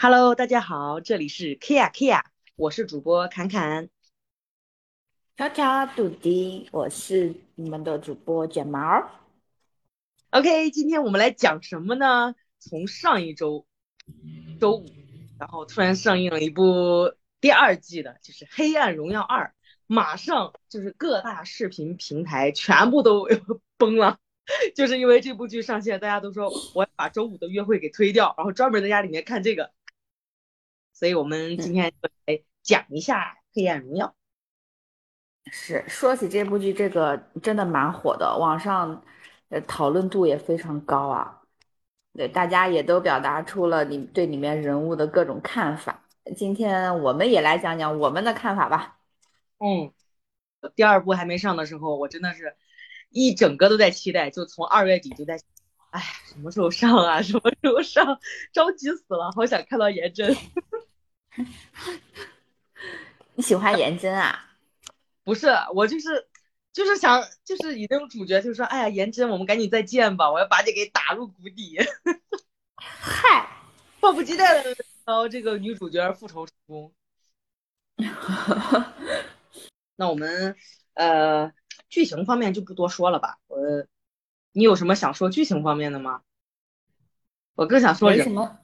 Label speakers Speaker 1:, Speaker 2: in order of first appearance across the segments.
Speaker 1: Hello，大家好，这里是 Kia Kia，我是主播侃侃。
Speaker 2: 悄悄杜迪，我是你们的主播卷毛。
Speaker 1: OK，今天我们来讲什么呢？从上一周周五，然后突然上映了一部第二季的，就是《黑暗荣耀二》，马上就是各大视频平台全部都 崩了，就是因为这部剧上线，大家都说我要把周五的约会给推掉，然后专门在家里面看这个。所以我们今天来讲一下《黑暗荣耀》。
Speaker 2: 是说起这部剧，这个真的蛮火的，网上呃讨论度也非常高啊。对，大家也都表达出了你对里面人物的各种看法。今天我们也来讲讲我们的看法吧。
Speaker 1: 嗯，第二部还没上的时候，我真的是一整个都在期待，就从二月底就在，哎，什么时候上啊？什么时候上？着急死了，好想看到颜真。
Speaker 2: 你喜欢颜真啊？
Speaker 1: 不是，我就是就是想就是以那种主角，就是说，哎呀，颜真，我们赶紧再见吧，我要把你给打入谷底。
Speaker 2: 嗨，
Speaker 1: 迫不及待的到这个女主角复仇成功。那我们呃剧情方面就不多说了吧。我，你有什么想说剧情方面的吗？我更想说
Speaker 2: 什么？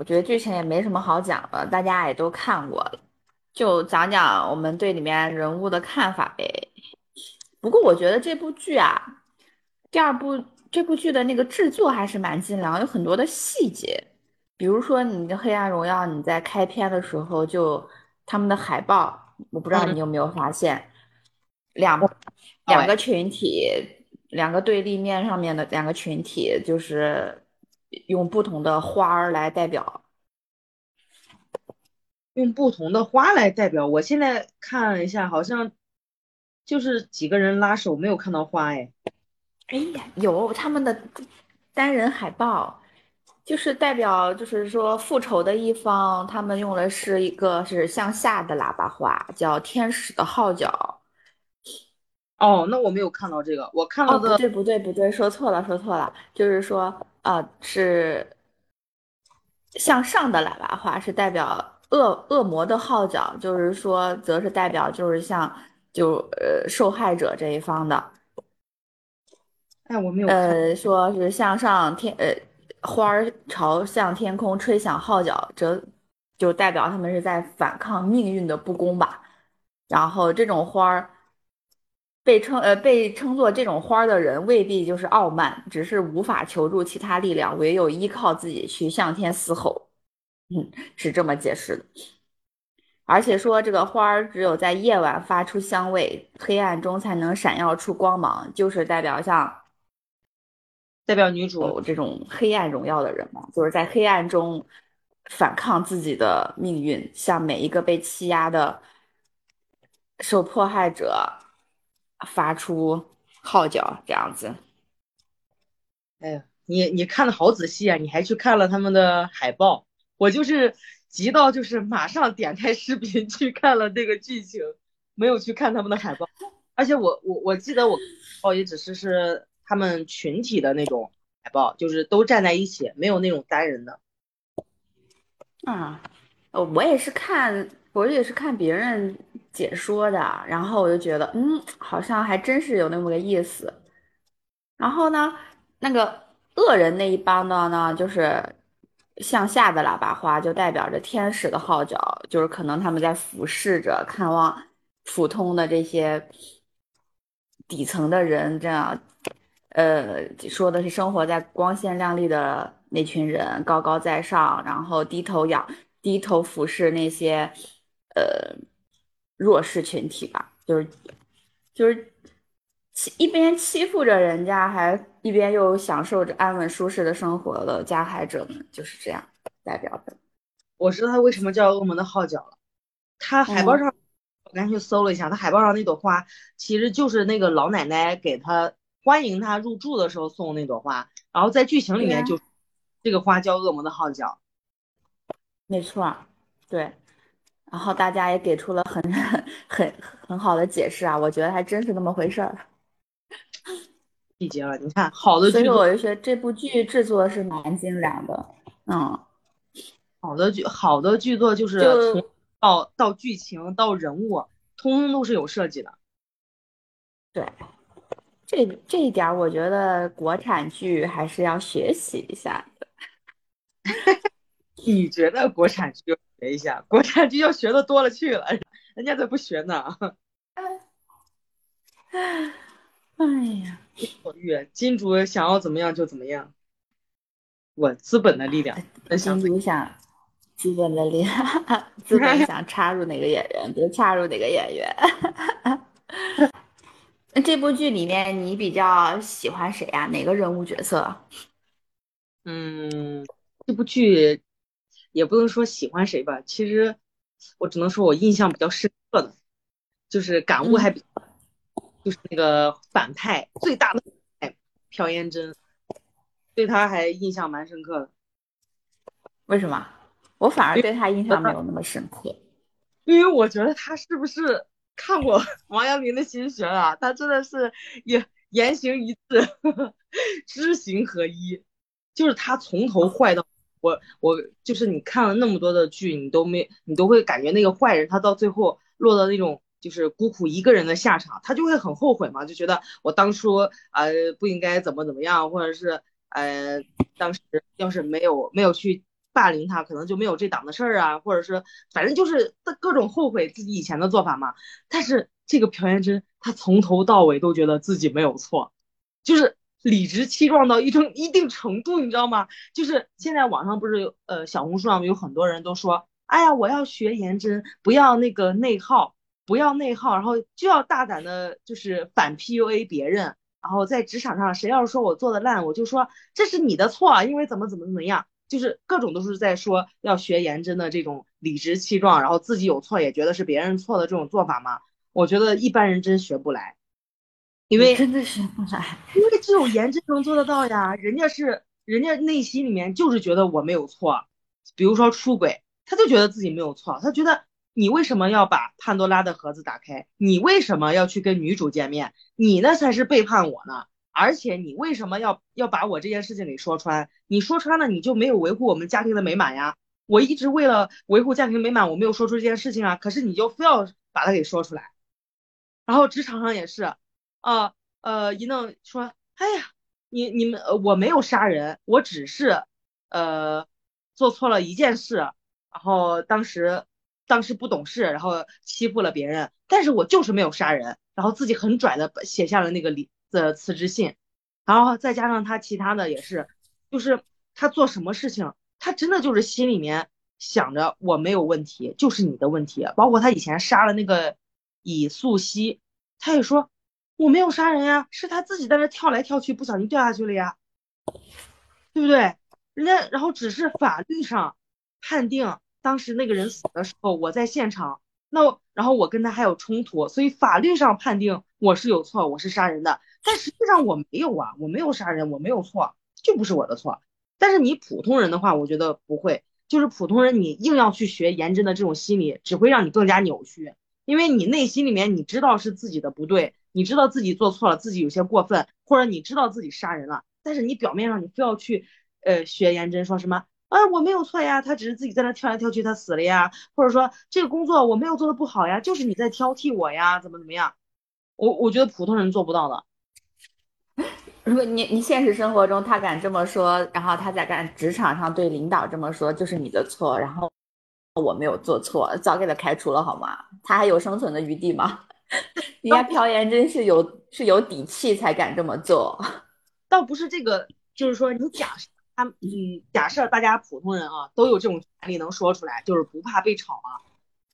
Speaker 2: 我觉得剧情也没什么好讲的，大家也都看过了，就讲讲我们对里面人物的看法呗。不过我觉得这部剧啊，第二部这部剧的那个制作还是蛮精良，有很多的细节。比如说你的《黑暗荣耀》，你在开篇的时候就他们的海报，我不知道你有没有发现，两两个群体，两个对立面上面的两个群体，就是。用不同的花儿来代表，
Speaker 1: 用不同的花来代表。我现在看了一下，好像就是几个人拉手，没有看到花哎。
Speaker 2: 哎呀，有他们的单人海报，就是代表，就是说复仇的一方，他们用的是一个是向下的喇叭花，叫天使的号角。
Speaker 1: 哦，那我没有看到这个，我看到的
Speaker 2: 不对不对不对，说错了说错了，就是说。啊，是向上的喇叭花，是代表恶恶魔的号角，就是说，则是代表就是像就呃受害者这一方的。
Speaker 1: 哎，我没有。
Speaker 2: 呃，说是向上天呃花儿朝向天空吹响号角，则就代表他们是在反抗命运的不公吧。然后这种花儿。被称呃被称作这种花的人未必就是傲慢，只是无法求助其他力量，唯有依靠自己去向天嘶吼。嗯，是这么解释的。而且说这个花儿只有在夜晚发出香味，黑暗中才能闪耀出光芒，就是代表像
Speaker 1: 代表女主
Speaker 2: 这种黑暗荣耀的人嘛，就是在黑暗中反抗自己的命运，向每一个被欺压的受迫害者。发出号角这样子，
Speaker 1: 哎呀，你你看的好仔细啊！你还去看了他们的海报，我就是急到就是马上点开视频去看了那个剧情，没有去看他们的海报。而且我我我记得我哦也只是是他们群体的那种海报，就是都站在一起，没有那种单人的。
Speaker 2: 啊，我也是看，我也是看别人。解说的，然后我就觉得，嗯，好像还真是有那么个意思。然后呢，那个恶人那一帮的呢，就是向下的喇叭花，就代表着天使的号角，就是可能他们在俯视着看望普通的这些底层的人，这样，呃，说的是生活在光鲜亮丽的那群人，高高在上，然后低头仰，低头俯视那些，呃。弱势群体吧，就是就是欺一边欺负着人家，还一边又享受着安稳舒适的生活的加害者们，就是这样代表的。
Speaker 1: 我知道他为什么叫恶魔的号角了。他海报上，我刚去搜了一下，他海报上那朵花其实就是那个老奶奶给他欢迎他入住的时候送那朵花，然后在剧情里面就这个花叫恶魔的号角。
Speaker 2: 没错，对。然后大家也给出了很 很很好的解释啊，我觉得还真是那么回事儿。
Speaker 1: 细节了，你看好的剧，
Speaker 2: 所以我就觉得这部剧制作是蛮精良的。嗯，
Speaker 1: 好的剧，好的剧作就是从到到剧情到人物，通通都是有设计的。
Speaker 2: 对，这这一点我觉得国产剧还是要学习一下的。
Speaker 1: 你觉得国产剧要学一下？国产剧要学的多了去了，人家才不学呢。
Speaker 2: 哎呀，
Speaker 1: 所欲，金主想要怎么样就怎么样。我资本的力量，
Speaker 2: 金主想资本的力量，资本想插入哪个演员就插入哪个演员。那这部剧里面你比较喜欢谁呀、哪个人物角色？
Speaker 1: 嗯，这部剧也不能说喜欢谁吧，其实我只能说我印象比较深刻的，就是感悟还比，就是那个反派最大的反派朴妍珍，对他还印象蛮深刻的，
Speaker 2: 为什么？我反而对他印象没有那么深刻。
Speaker 1: 因为我觉得他是不是看过 王阳明的心学啊？他真的是言言行一致，知行合一，就是他从头坏到我我就是你看了那么多的剧，你都没你都会感觉那个坏人他到最后落到那种就是孤苦一个人的下场，他就会很后悔嘛，就觉得我当初呃不应该怎么怎么样，或者是呃当时要是没有没有去霸凌他，可能就没有这档子事儿啊，或者是反正就是各种后悔自己以前的做法嘛。但是这个朴妍珍，她从头到尾都觉得自己没有错，就是理直气壮到一种一定程度，你知道吗？就是现在网上不是有呃小红书上有很多人都说，哎呀，我要学颜真，不要那个内耗，不要内耗，然后就要大胆的，就是反 PUA 别人。然后在职场上，谁要是说我做的烂，我就说这是你的错，因为怎么怎么怎么样，就是各种都是在说要学颜真的这种理直气壮，然后自己有错也觉得是别人错的这种做法嘛。我觉得一般人真学不来，因为
Speaker 2: 真的学不来。
Speaker 1: 因为只有颜值能做得到呀，人家是人家内心里面就是觉得我没有错，比如说出轨，他就觉得自己没有错，他觉得你为什么要把潘多拉的盒子打开？你为什么要去跟女主见面？你那才是背叛我呢！而且你为什么要要把我这件事情给说穿？你说穿了，你就没有维护我们家庭的美满呀！我一直为了维护家庭美满，我没有说出这件事情啊，可是你就非要把它给说出来。然后职场上也是，啊呃，一弄说，哎呀，你你们我没有杀人，我只是呃做错了一件事，然后当时当时不懂事，然后欺负了别人，但是我就是没有杀人，然后自己很拽的写下了那个离的辞职信，然后再加上他其他的也是，就是他做什么事情，他真的就是心里面想着我没有问题，就是你的问题，包括他以前杀了那个以素汐，他也说我没有杀人呀，是他自己在那跳来跳去，不小心掉下去了呀，对不对？人家然后只是法律上判定当时那个人死的时候我在现场，那然后我跟他还有冲突，所以法律上判定我是有错，我是杀人的，但实际上我没有啊，我没有杀人，我没有错，就不是我的错。但是你普通人的话，我觉得不会，就是普通人你硬要去学颜真的这种心理，只会让你更加扭曲，因为你内心里面你知道是自己的不对，你知道自己做错了，自己有些过分，或者你知道自己杀人了，但是你表面上你非要去呃学颜真说什么啊我没有错呀，他只是自己在那跳来跳去，他死了呀，或者说这个工作我没有做的不好呀，就是你在挑剔我呀，怎么怎么样，我我觉得普通人做不到的。
Speaker 2: 如果你你现实生活中他敢这么说，然后他在干职场上对领导这么说，就是你的错，然后我没有做错，早给他开除了好吗？他还有生存的余地吗？人家朴妍真是有是有底气才敢这么做，
Speaker 1: 倒不是这个，就是说你假设他，嗯，假设大家普通人啊都有这种权利能说出来，就是不怕被炒啊，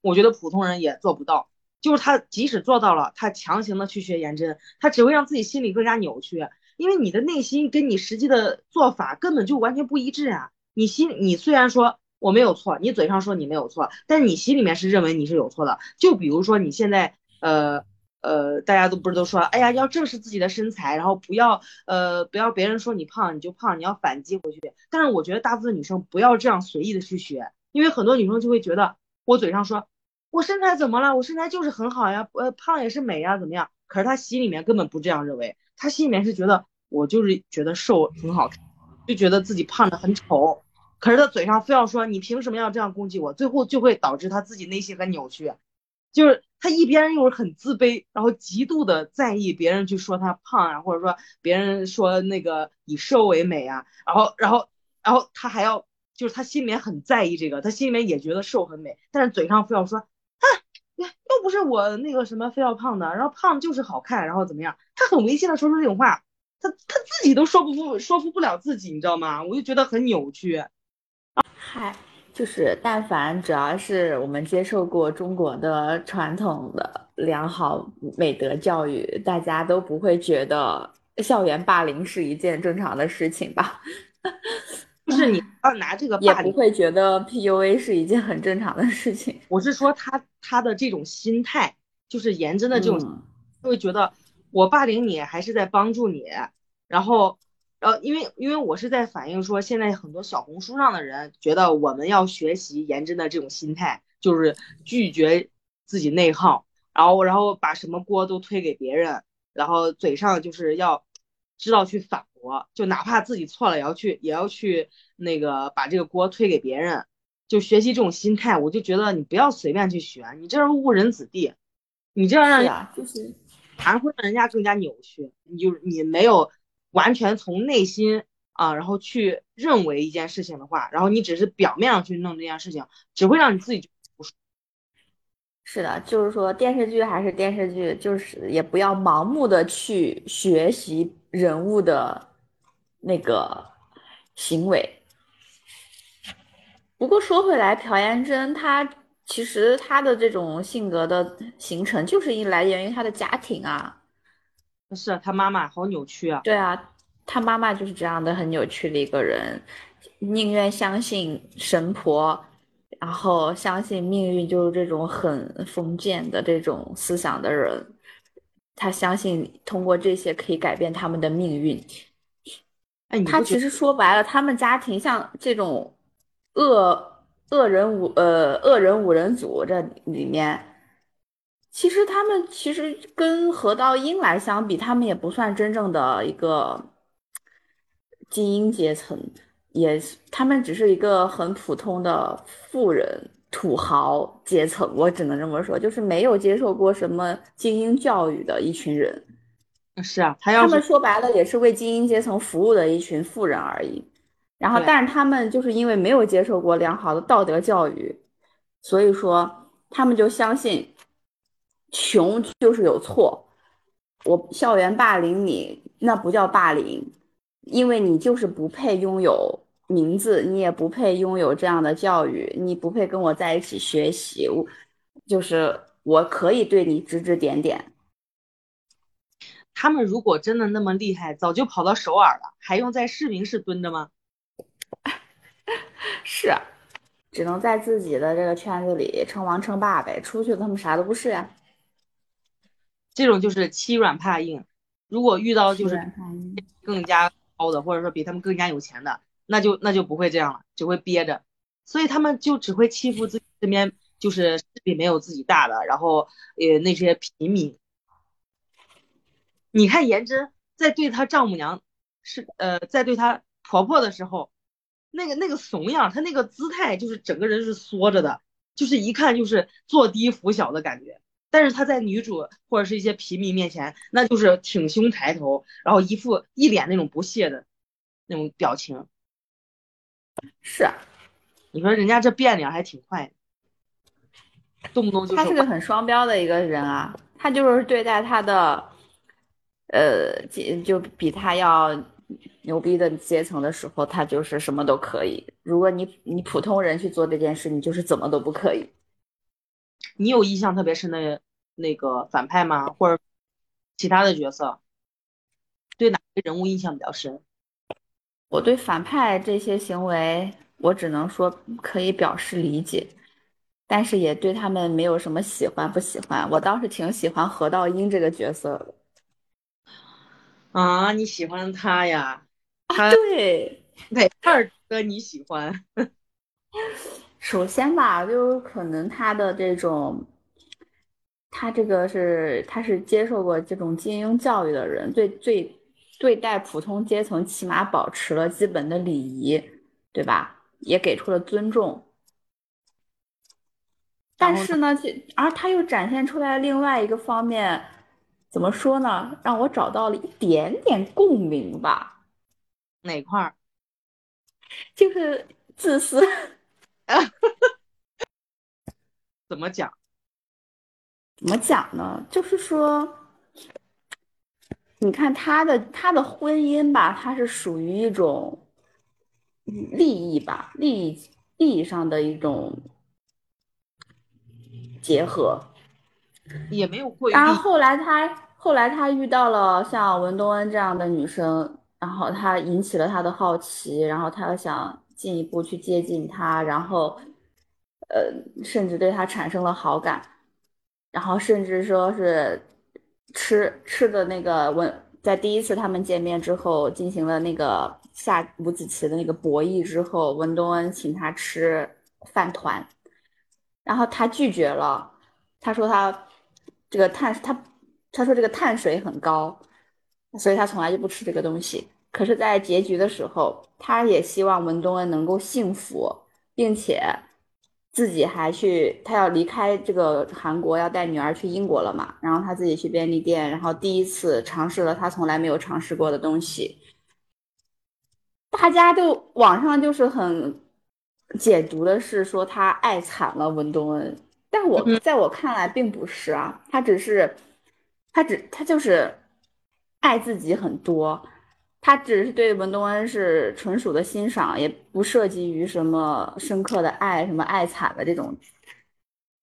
Speaker 1: 我觉得普通人也做不到。就是他即使做到了，他强行的去学颜真，他只会让自己心里更加扭曲，因为你的内心跟你实际的做法根本就完全不一致啊。你心你虽然说我没有错，你嘴上说你没有错，但你心里面是认为你是有错的。就比如说你现在，呃呃，大家都不是都说，哎呀，要正视自己的身材，然后不要呃不要别人说你胖你就胖，你要反击回去。但是我觉得大部分女生不要这样随意的去学，因为很多女生就会觉得我嘴上说。我身材怎么了？我身材就是很好呀，呃，胖也是美呀，怎么样？可是他心里面根本不这样认为，他心里面是觉得我就是觉得瘦很好看，就觉得自己胖的很丑，可是他嘴上非要说你凭什么要这样攻击我，最后就会导致他自己内心很扭曲，就是他一边又是很自卑，然后极度的在意别人去说他胖啊，或者说别人说那个以瘦为美啊，然后然后然后他还要就是他心里面很在意这个，他心里面也觉得瘦很美，但是嘴上非要说啊，又不是我那个什么非要胖的，然后胖就是好看，然后怎么样，他很违心的说出这种话，他他自己都说不服说服不了自己，你知道吗？我就觉得很扭曲。
Speaker 2: 嗨，就是但凡只要是我们接受过中国的传统的良好美德教育，大家都不会觉得校园霸凌是一件正常的事情吧？
Speaker 1: 就是你 要拿这个
Speaker 2: 也不会觉得 PUA 是一件很正常的事情。
Speaker 1: 我是说他他的这种心态，就是严真的这种，会觉得我霸凌你还是在帮助你，然后。呃，因为因为我是在反映说，现在很多小红书上的人觉得我们要学习颜真的这种心态，就是拒绝自己内耗，然后然后把什么锅都推给别人，然后嘴上就是要知道去反驳，就哪怕自己错了也要去也要去那个把这个锅推给别人，就学习这种心态，我就觉得你不要随便去学，你这是误人子弟，你这样让
Speaker 2: 就是
Speaker 1: 还会让人家更加扭曲，你就你没有。完全从内心啊，然后去认为一件事情的话，然后你只是表面上去弄这件事情，只会让你自己不舒服。
Speaker 2: 是的，就是说电视剧还是电视剧，就是也不要盲目的去学习人物的那个行为。不过说回来，朴妍珍她其实她的这种性格的形成，就是因来源于她的家庭啊。
Speaker 1: 是他妈妈好扭曲啊！
Speaker 2: 对啊，他妈妈就是这样的很扭曲的一个人，宁愿相信神婆，然后相信命运就是这种很封建的这种思想的人，他相信通过这些可以改变他们的命运。
Speaker 1: 哎，
Speaker 2: 他其实说白了，他们家庭像这种恶恶人五呃恶人五人组这里面。其实他们其实跟何道英来相比，他们也不算真正的一个精英阶层，也他们只是一个很普通的富人、土豪阶层。我只能这么说，就是没有接受过什么精英教育的一群人。
Speaker 1: 是啊，他
Speaker 2: 们说白了也是为精英阶层服务的一群富人而已。然后，但是他们就是因为没有接受过良好的道德教育，所以说他们就相信。穷就是有错，我校园霸凌你，那不叫霸凌，因为你就是不配拥有名字，你也不配拥有这样的教育，你不配跟我在一起学习，我就是我可以对你指指点点。
Speaker 1: 他们如果真的那么厉害，早就跑到首尔了，还用在市民室蹲着吗？
Speaker 2: 是，只能在自己的这个圈子里称王称霸呗，出去他们啥都不是呀。
Speaker 1: 这种就是欺软怕硬，如果遇到就是更加高的，或者说比他们更加有钱的，那就那就不会这样了，只会憋着，所以他们就只会欺负自己身边就是势力没有自己大的，然后呃那些平民。你看颜真在对她丈母娘是呃在对她婆婆的时候，那个那个怂样，她那个姿态就是整个人是缩着的，就是一看就是坐低服小的感觉。但是他在女主或者是一些平民面前，那就是挺胸抬头，然后一副一脸那种不屑的那种表情。
Speaker 2: 是啊，
Speaker 1: 你说人家这变脸还挺快，动不动就
Speaker 2: 他是个很双标的一个人啊。他就是对待他的，呃，就比他要牛逼的阶层的时候，他就是什么都可以。如果你你普通人去做这件事，你就是怎么都不可以。
Speaker 1: 你有印象特别深的那个反派吗？或者其他的角色？对哪个人物印象比较深？
Speaker 2: 我对反派这些行为，我只能说可以表示理解，但是也对他们没有什么喜欢不喜欢。我倒是挺喜欢何道英这个角色的。
Speaker 1: 啊，你喜欢他呀？
Speaker 2: 啊，对，
Speaker 1: 哪二的你喜欢？
Speaker 2: 首先吧，就是可能他的这种，他这个是他是接受过这种精英教育的人，对对对待普通阶层起码保持了基本的礼仪，对吧？也给出了尊重。但是呢，而他又展现出来另外一个方面，怎么说呢？让我找到了一点点共鸣吧。
Speaker 1: 哪块儿？
Speaker 2: 就是自私。
Speaker 1: 怎么讲？
Speaker 2: 怎么讲呢？就是说，你看他的他的婚姻吧，他是属于一种利益吧，利益利益上的一种。结合
Speaker 1: 也没有过。
Speaker 2: 然后后来他后来他遇到了像文东恩这样的女生，然后他引起了他的好奇，然后他想进一步去接近她，然后呃，甚至对她产生了好感，然后甚至说是吃吃的那个文，在第一次他们见面之后进行了那个下五子棋的那个博弈之后，文东恩请他吃饭团。然后他拒绝了，他说他这个碳他他说这个碳水很高，所以他从来就不吃这个东西。可是，在结局的时候，他也希望文东恩能够幸福，并且自己还去他要离开这个韩国，要带女儿去英国了嘛。然后他自己去便利店，然后第一次尝试了他从来没有尝试过的东西。大家都网上就是很。解读的是说他爱惨了文东恩，但我在我看来并不是啊，他只是，他只他就是爱自己很多，他只是对文东恩是纯属的欣赏，也不涉及于什么深刻的爱，什么爱惨的这种，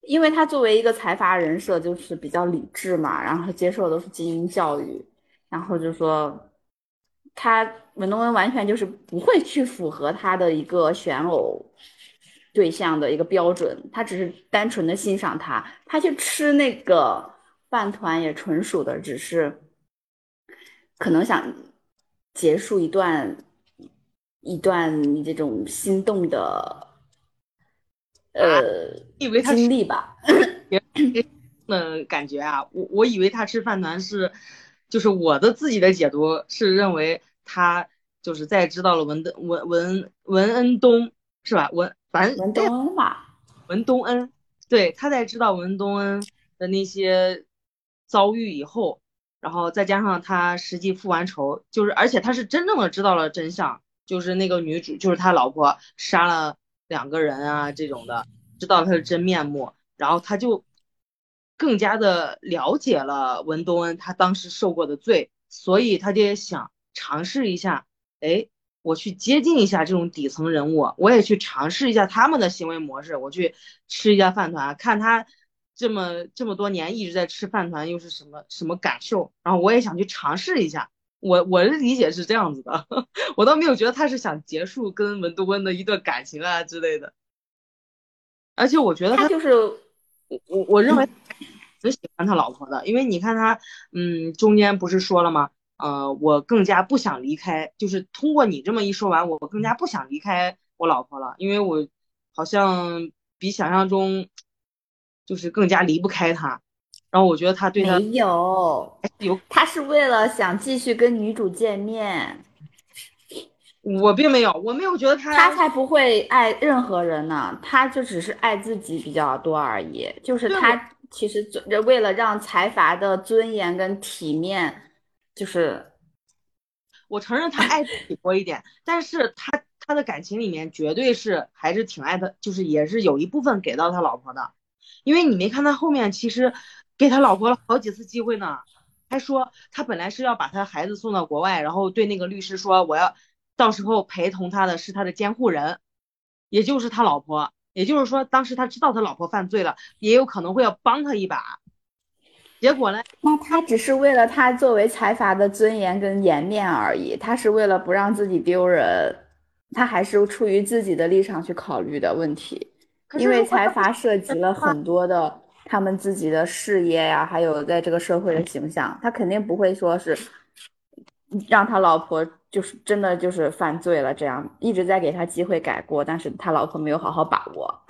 Speaker 2: 因为他作为一个财阀人设就是比较理智嘛，然后接受都是精英教育，然后就说。他文东恩完全就是不会去符合他的一个选偶对象的一个标准，他只是单纯的欣赏他。他去吃那个饭团也纯属的只是可能想结束一段一段这种心动的呃经历吧。
Speaker 1: 嗯，感觉啊，我我以为他吃饭团是。就是我的自己的解读是认为他就是在知道了文的文文文恩东是吧文反正
Speaker 2: 文东恩吧
Speaker 1: 文东恩对他在知道文东恩的那些遭遇以后，然后再加上他实际复完仇，就是而且他是真正的知道了真相，就是那个女主就是他老婆杀了两个人啊这种的，知道他的真面目，然后他就。更加的了解了文东恩他当时受过的罪，所以他就想尝试一下，哎，我去接近一下这种底层人物，我也去尝试一下他们的行为模式，我去吃一下饭团，看他这么这么多年一直在吃饭团，又是什么什么感受，然后我也想去尝试一下，我我的理解是这样子的，我倒没有觉得他是想结束跟文都温的一段感情啊之类的，而且我觉得
Speaker 2: 他就是
Speaker 1: 我我我认为。挺喜欢他老婆的，因为你看他，嗯，中间不是说了吗？呃，我更加不想离开，就是通过你这么一说完，我更加不想离开我老婆了，因为我好像比想象中就是更加离不开他。然后我觉得他对他
Speaker 2: 没有
Speaker 1: 有，
Speaker 2: 他是为了想继续跟女主见面。
Speaker 1: 我并没有，我没有觉得他
Speaker 2: 他才不会爱任何人呢，他就只是爱自己比较多而已，就是他。其实，为了让财阀的尊严跟体面，就是
Speaker 1: 我承认他爱自己多一点，但是他他的感情里面绝对是还是挺爱他，就是也是有一部分给到他老婆的，因为你没看他后面其实给他老婆了好几次机会呢，还说他本来是要把他孩子送到国外，然后对那个律师说我要到时候陪同他的是他的监护人，也就是他老婆。也就是说，当时他知道他老婆犯罪了，也有可能会要帮他一把。结果呢？
Speaker 2: 那他只是为了他作为财阀的尊严跟颜面而已，他是为了不让自己丢人，他还是出于自己的立场去考虑的问题。因为财阀涉及了很 多的他们自己的事业呀，还有在这个社会的形象，他肯定不会说是让他老婆。就是真的就是犯罪了，这样一直在给他机会改过，但是他老婆没有好好把握。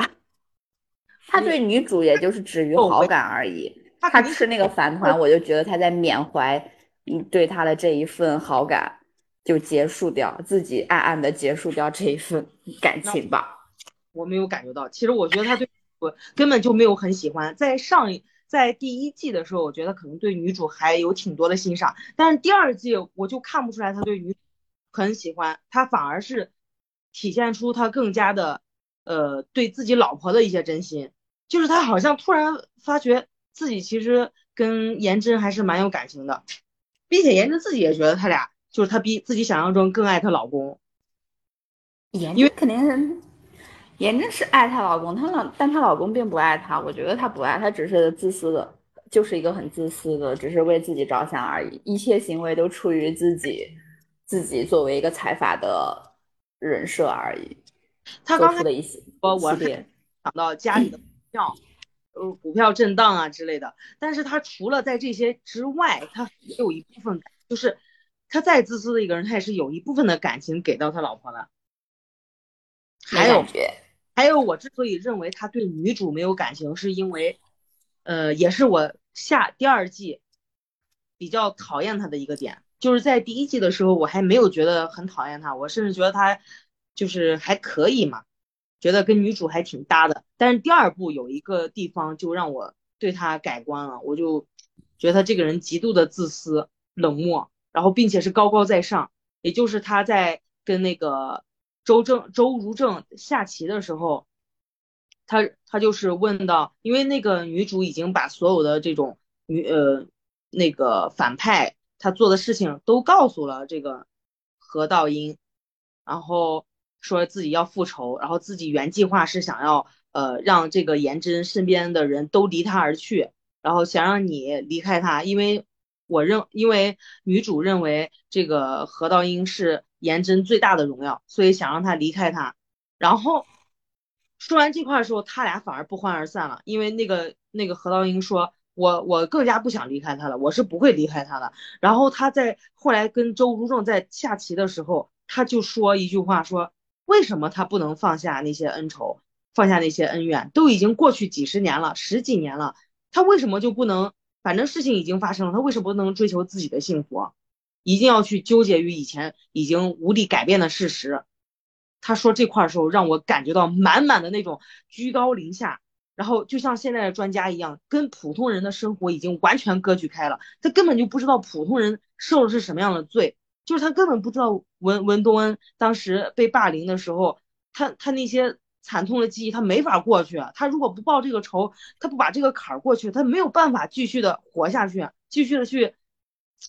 Speaker 2: 他对女主也就是止于好感而已。他吃那个饭团，我就觉得他在缅怀对他的这一份好感。就结束掉，自己暗暗的结束掉这一份感情吧。
Speaker 1: 我没有感觉到，其实我觉得他对我根本就没有很喜欢。在上一在第一季的时候，我觉得可能对女主还有挺多的欣赏，但是第二季我就看不出来他对女主很喜欢，他反而是体现出他更加的呃对自己老婆的一些真心，就是他好像突然发觉自己其实跟颜真还是蛮有感情的，并且颜真自己也觉得他俩就是他比自己想象中更爱她老公，
Speaker 2: 颜真肯定是。颜真是爱她老公，她老，但她老公并不爱她。我觉得她不爱，她只是自私的，就是一个很自私的，只是为自己着想而已。一切行为都出于自己，自己作为一个财阀的人设而已。
Speaker 1: 他刚才
Speaker 2: 的一些，
Speaker 1: 我我想到家里的股票，呃，股票震荡啊之类的。但是他除了在这些之外，他也有一部分，就是他再自私的一个人，他也是有一部分的感情给到他老婆的。还有。还有，我之所以认为他对女主没有感情，是因为，呃，也是我下第二季比较讨厌他的一个点，就是在第一季的时候，我还没有觉得很讨厌他，我甚至觉得他就是还可以嘛，觉得跟女主还挺搭的。但是第二部有一个地方就让我对他改观了，我就觉得他这个人极度的自私、冷漠，然后并且是高高在上，也就是他在跟那个。周正周如正下棋的时候，他他就是问到，因为那个女主已经把所有的这种女呃那个反派他做的事情都告诉了这个何道英，然后说自己要复仇，然后自己原计划是想要呃让这个颜真身边的人都离他而去，然后想让你离开他，因为我认因为女主认为这个何道英是。颜真最大的荣耀，所以想让他离开他。然后说完这块的时候，他俩反而不欢而散了。因为那个那个何道英说：“我我更加不想离开他了，我是不会离开他的。”然后他在后来跟周如正在下棋的时候，他就说一句话：“说为什么他不能放下那些恩仇，放下那些恩怨？都已经过去几十年了，十几年了，他为什么就不能？反正事情已经发生了，他为什么不能追求自己的幸福？”一定要去纠结于以前已经无力改变的事实。他说这块的时候，让我感觉到满满的那种居高临下，然后就像现在的专家一样，跟普通人的生活已经完全割据开了。他根本就不知道普通人受的是什么样的罪，就是他根本不知道文文东恩当时被霸凌的时候，他他那些惨痛的记忆，他没法过去。他如果不报这个仇，他不把这个坎儿过去，他没有办法继续的活下去，继续的去。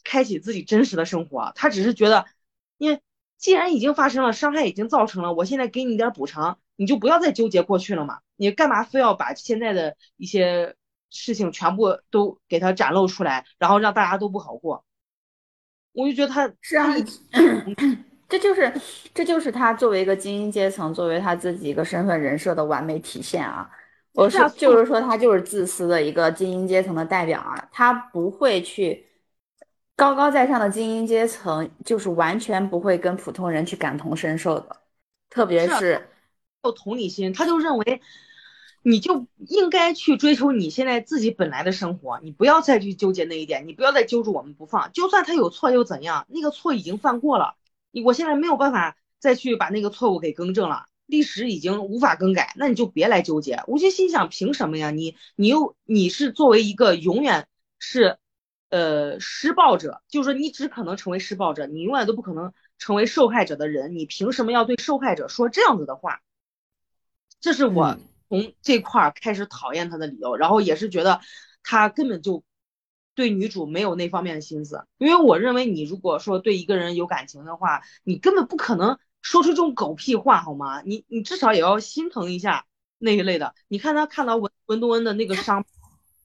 Speaker 1: 开启自己真实的生活，他只是觉得，因为既然已经发生了，伤害已经造成了，我现在给你点补偿，你就不要再纠结过去了嘛。你干嘛非要把现在的一些事情全部都给他展露出来，然后让大家都不好过？我就觉得他
Speaker 2: 是啊，这就是这就是他作为一个精英阶层，作为他自己一个身份人设的完美体现啊。我是就是说他就是自私的一个精英阶层的代表啊，他不会去。高高在上的精英阶层就是完全不会跟普通人去感同身受的，特别是
Speaker 1: 有同理心，他就认为你就应该去追求你现在自己本来的生活，你不要再去纠结那一点，你不要再揪住我们不放。就算他有错又怎样？那个错已经犯过了，你我现在没有办法再去把那个错误给更正了，历史已经无法更改，那你就别来纠结。我就心想，凭什么呀？你你又你是作为一个永远是。呃，施暴者就是说，你只可能成为施暴者，你永远都不可能成为受害者的人。你凭什么要对受害者说这样子的话？这是我从这块儿开始讨厌他的理由，然后也是觉得他根本就对女主没有那方面的心思。因为我认为，你如果说对一个人有感情的话，你根本不可能说出这种狗屁话，好吗？你你至少也要心疼一下那一类的。你看他看到文文东恩的那个伤，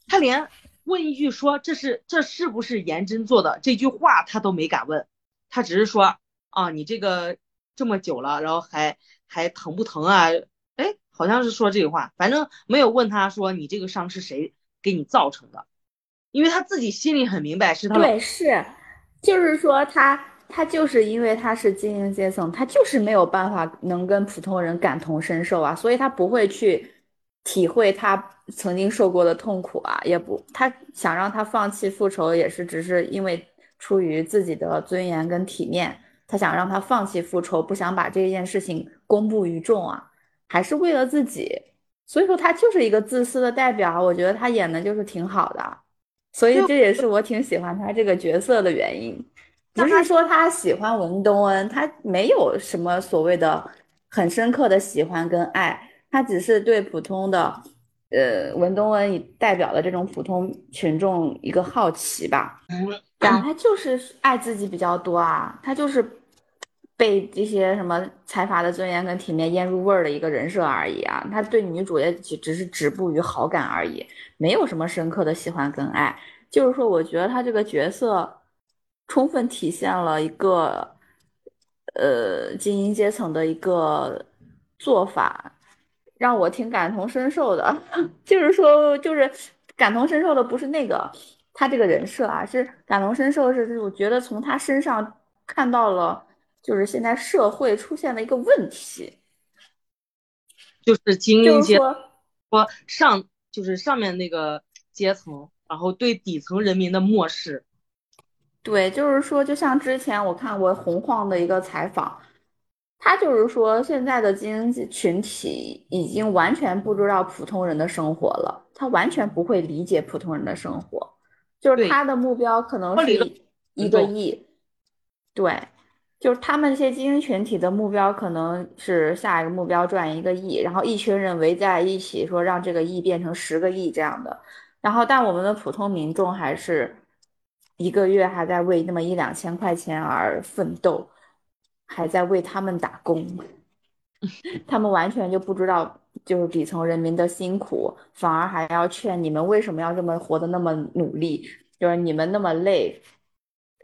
Speaker 1: 他连。问一句说这是这是不是颜真做的？这句话他都没敢问，他只是说啊，你这个这么久了，然后还还疼不疼啊？哎，好像是说这句话，反正没有问他说你这个伤是谁给你造成的，因为他自己心里很明白是他
Speaker 2: 对是，就是说他他就是因为他是精英阶层，他就是没有办法能跟普通人感同身受啊，所以他不会去。体会他曾经受过的痛苦啊，也不，他想让他放弃复仇，也是只是因为出于自己的尊严跟体面，他想让他放弃复仇，不想把这件事情公布于众啊，还是为了自己？所以说他就是一个自私的代表，我觉得他演的就是挺好的，所以这也是我挺喜欢他这个角色的原因。不是说他喜欢文东恩，他没有什么所谓的很深刻的喜欢跟爱，他只是对普通的，呃，文东恩代表的这种普通群众一个好奇吧。对啊，他就是爱自己比较多啊，他就是。被这些什么财阀的尊严跟体面腌入味儿的一个人设而已啊，他对女主也只只是止步于好感而已，没有什么深刻的喜欢跟爱。就是说，我觉得他这个角色充分体现了一个呃精英阶层的一个做法，让我挺感同身受的。就是说，就是感同身受的不是那个他这个人设啊，是感同身受是，我觉得从他身上看到了。就是现在社会出现的一个问题，
Speaker 1: 就是精英阶说上就是上面那个阶层，然后对底层人民的漠视。
Speaker 2: 对，就是说，就像之前我看过洪晃的一个采访，他就是说，现在的精英群体已经完全不知道普通人的生活了，他完全不会理解普通人的生活，就是他的目标可能是一个亿，对。就是他们这些精英群体的目标可能是下一个目标赚一个亿，然后一群人围在一起说让这个亿变成十个亿这样的，然后但我们的普通民众还是一个月还在为那么一两千块钱而奋斗，还在为他们打工，他们完全就不知道就是底层人民的辛苦，反而还要劝你们为什么要这么活得那么努力，就是你们那么累。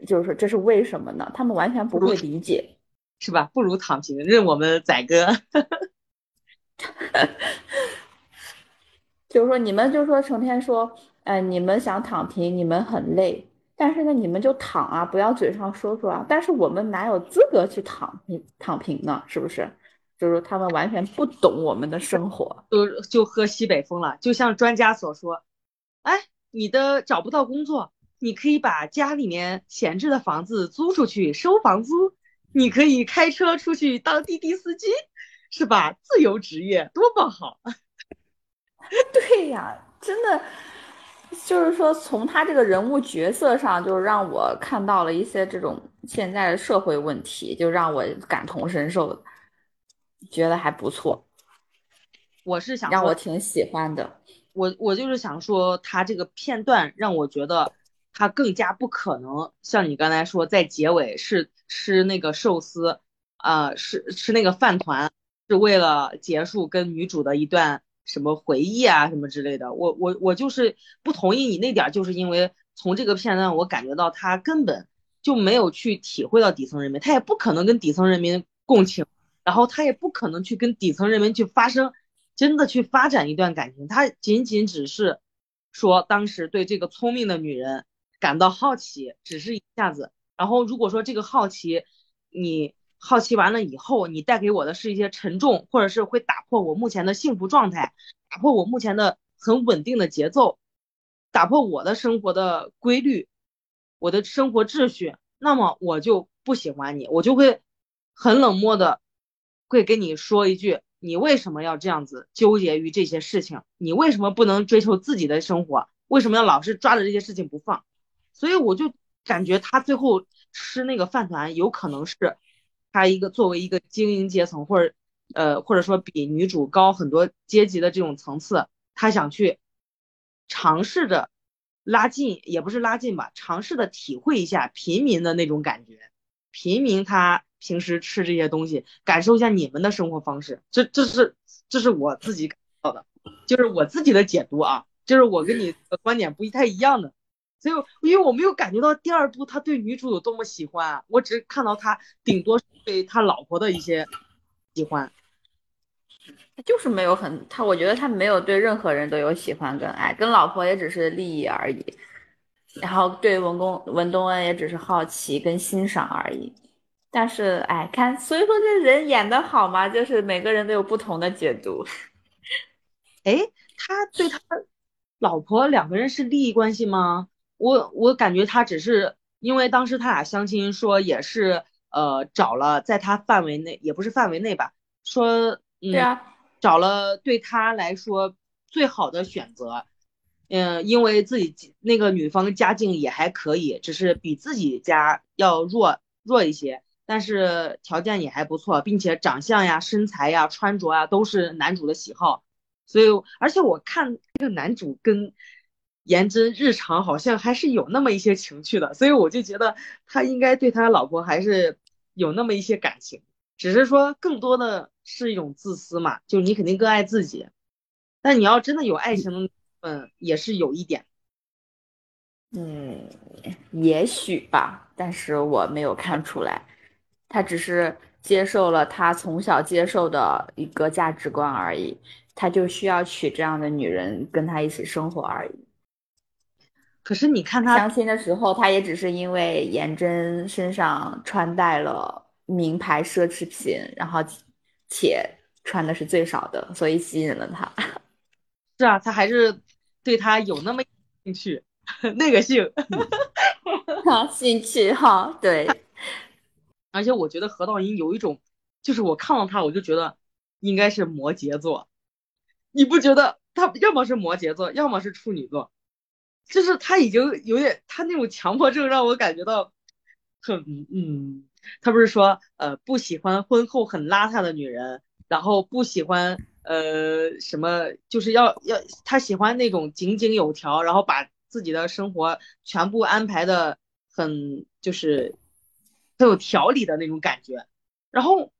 Speaker 2: 就是说，这是为什么呢？他们完全不会理解，
Speaker 1: 是吧？不如躺平，任我们宰割。
Speaker 2: 就是说，你们就说，成天说，哎，你们想躺平，你们很累，但是呢，你们就躺啊，不要嘴上说说啊。但是我们哪有资格去躺平躺平呢？是不是？就是他们完全不懂我们的生活，
Speaker 1: 就就喝西北风了。就像专家所说，哎，你的找不到工作。你可以把家里面闲置的房子租出去收房租，你可以开车出去当滴滴司机，是吧？自由职业多么好！
Speaker 2: 对呀，真的就是说，从他这个人物角色上，就让我看到了一些这种现在的社会问题，就让我感同身受，觉得还不错。
Speaker 1: 我是想
Speaker 2: 让我挺喜欢的。
Speaker 1: 我我就是想说，他这个片段让我觉得。他更加不可能像你刚才说，在结尾是吃那个寿司，啊，是吃那个饭团，是为了结束跟女主的一段什么回忆啊，什么之类的。我我我就是不同意你那点，就是因为从这个片段我感觉到他根本就没有去体会到底层人民，他也不可能跟底层人民共情，然后他也不可能去跟底层人民去发生真的去发展一段感情，他仅仅只是说当时对这个聪明的女人。感到好奇，只是一下子。然后如果说这个好奇，你好奇完了以后，你带给我的是一些沉重，或者是会打破我目前的幸福状态，打破我目前的很稳定的节奏，打破我的生活的规律，我的生活秩序，那么我就不喜欢你，我就会很冷漠的会跟你说一句：你为什么要这样子纠结于这些事情？你为什么不能追求自己的生活？为什么要老是抓着这些事情不放？所以我就感觉他最后吃那个饭团，有可能是他一个作为一个精英阶层，或者呃或者说比女主高很多阶级的这种层次，他想去尝试着拉近，也不是拉近吧，尝试的体会一下平民的那种感觉，平民他平时吃这些东西，感受一下你们的生活方式，这这是这是我自己感到的，就是我自己的解读啊，就是我跟你的观点不太一样的。所以，因为我没有感觉到第二部他对女主有多么喜欢，我只看到他顶多对他老婆的一些喜欢，
Speaker 2: 他就是没有很他，我觉得他没有对任何人都有喜欢跟爱，跟老婆也只是利益而已，然后对文公文东恩也只是好奇跟欣赏而已。但是，哎，看，所以说这人演的好嘛，就是每个人都有不同的解读。
Speaker 1: 哎，他对他老婆两个人是利益关系吗？我我感觉他只是因为当时他俩相亲说也是呃找了在他范围内也不是范围内吧，说嗯
Speaker 2: 对啊，
Speaker 1: 找了对他来说最好的选择，嗯，因为自己那个女方家境也还可以，只是比自己家要弱弱一些，但是条件也还不错，并且长相呀、身材呀、穿着啊都是男主的喜好，所以而且我看这个男主跟颜真日常好像还是有那么一些情趣的，所以我就觉得他应该对他老婆还是有那么一些感情，只是说更多的是一种自私嘛，就你肯定更爱自己，但你要真的有爱情的部分也是有一点。
Speaker 2: 嗯，也许吧，但是我没有看出来，他只是接受了他从小接受的一个价值观而已，他就需要娶这样的女人跟他一起生活而已。
Speaker 1: 可是你看他
Speaker 2: 相亲的时候，他也只是因为颜真身上穿戴了名牌奢侈品，然后且穿的是最少的，所以吸引了他。
Speaker 1: 是啊，他还是对他有那么兴趣，那个性。
Speaker 2: 兴趣哈，对。
Speaker 1: 而且我觉得何道英有一种，就是我看到他，我就觉得应该是摩羯座。你不觉得他要么是摩羯座，要么是处女座？就是他已经有点，他那种强迫症让我感觉到很嗯，他不是说呃不喜欢婚后很邋遢的女人，然后不喜欢呃什么，就是要要他喜欢那种井井有条，然后把自己的生活全部安排的很就是很有条理的那种感觉，然后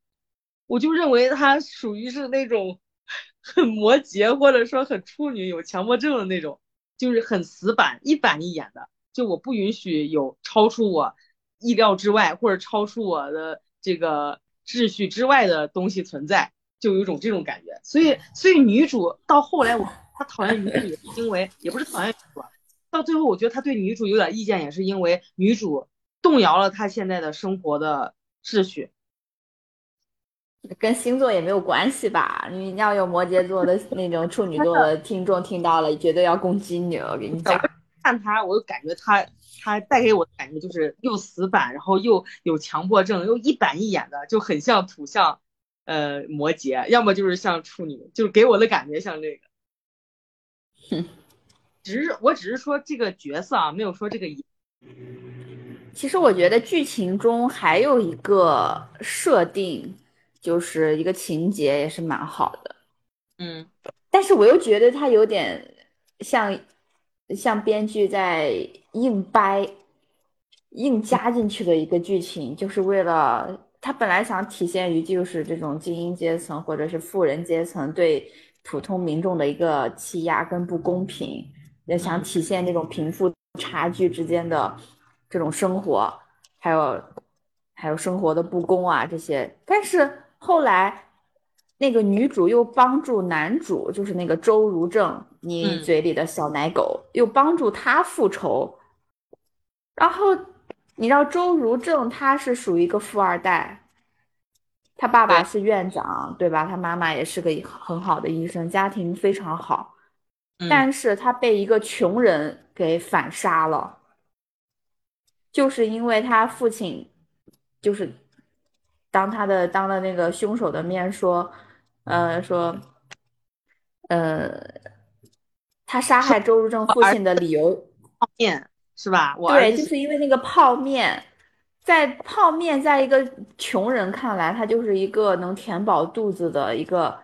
Speaker 1: 我就认为他属于是那种 很摩羯或者说很处女有强迫症的那种。就是很死板，一板一眼的，就我不允许有超出我意料之外或者超出我的这个秩序之外的东西存在，就有一种这种感觉。所以，所以女主到后来，我她讨厌女主也是因为，也不是讨厌女主，到最后我觉得她对女主有点意见，也是因为女主动摇了她现在的生活的秩序。
Speaker 2: 跟星座也没有关系吧？你要有摩羯座的 那种处女座的听众听到了，绝对要攻击你了。我跟你讲，
Speaker 1: 看他，我就感觉他他带给我的感觉就是又死板，然后又有强迫症，又一板一眼的，就很像土象，呃，摩羯，要么就是像处女，就是给我的感觉像这个。
Speaker 2: 哼，
Speaker 1: 只是我只是说这个角色啊，没有说这个。
Speaker 2: 其实我觉得剧情中还有一个设定。就是一个情节也是蛮好的，
Speaker 1: 嗯，
Speaker 2: 但是我又觉得他有点像像编剧在硬掰、硬加进去的一个剧情，就是为了他本来想体现于就是这种精英阶层或者是富人阶层对普通民众的一个欺压跟不公平，也想体现这种贫富差距之间的这种生活，还有还有生活的不公啊这些，但是。后来，那个女主又帮助男主，就是那个周如正，你嘴里的小奶狗，又帮助他复仇。然后，你知道周如正他是属于一个富二代，他爸爸是院长，对吧？他妈妈也是个很好的医生，家庭非常好。但是他被一个穷人给反杀了，就是因为他父亲，就是。当他的当了那个凶手的面说，呃说，呃，他杀害周如正父亲的理由，
Speaker 1: 泡面是吧？
Speaker 2: 对，就是因为那个泡面，在泡面在一个穷人看来，它就是一个能填饱肚子的一个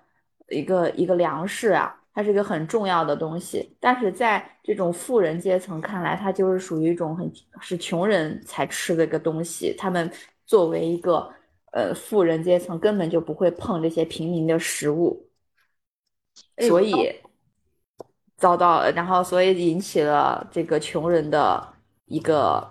Speaker 2: 一个一个粮食啊，它是一个很重要的东西。但是在这种富人阶层看来，它就是属于一种很是穷人才吃的一个东西。他们作为一个。呃，富人阶层根本就不会碰这些平民的食物，所以遭到，然后所以引起了这个穷人的一个。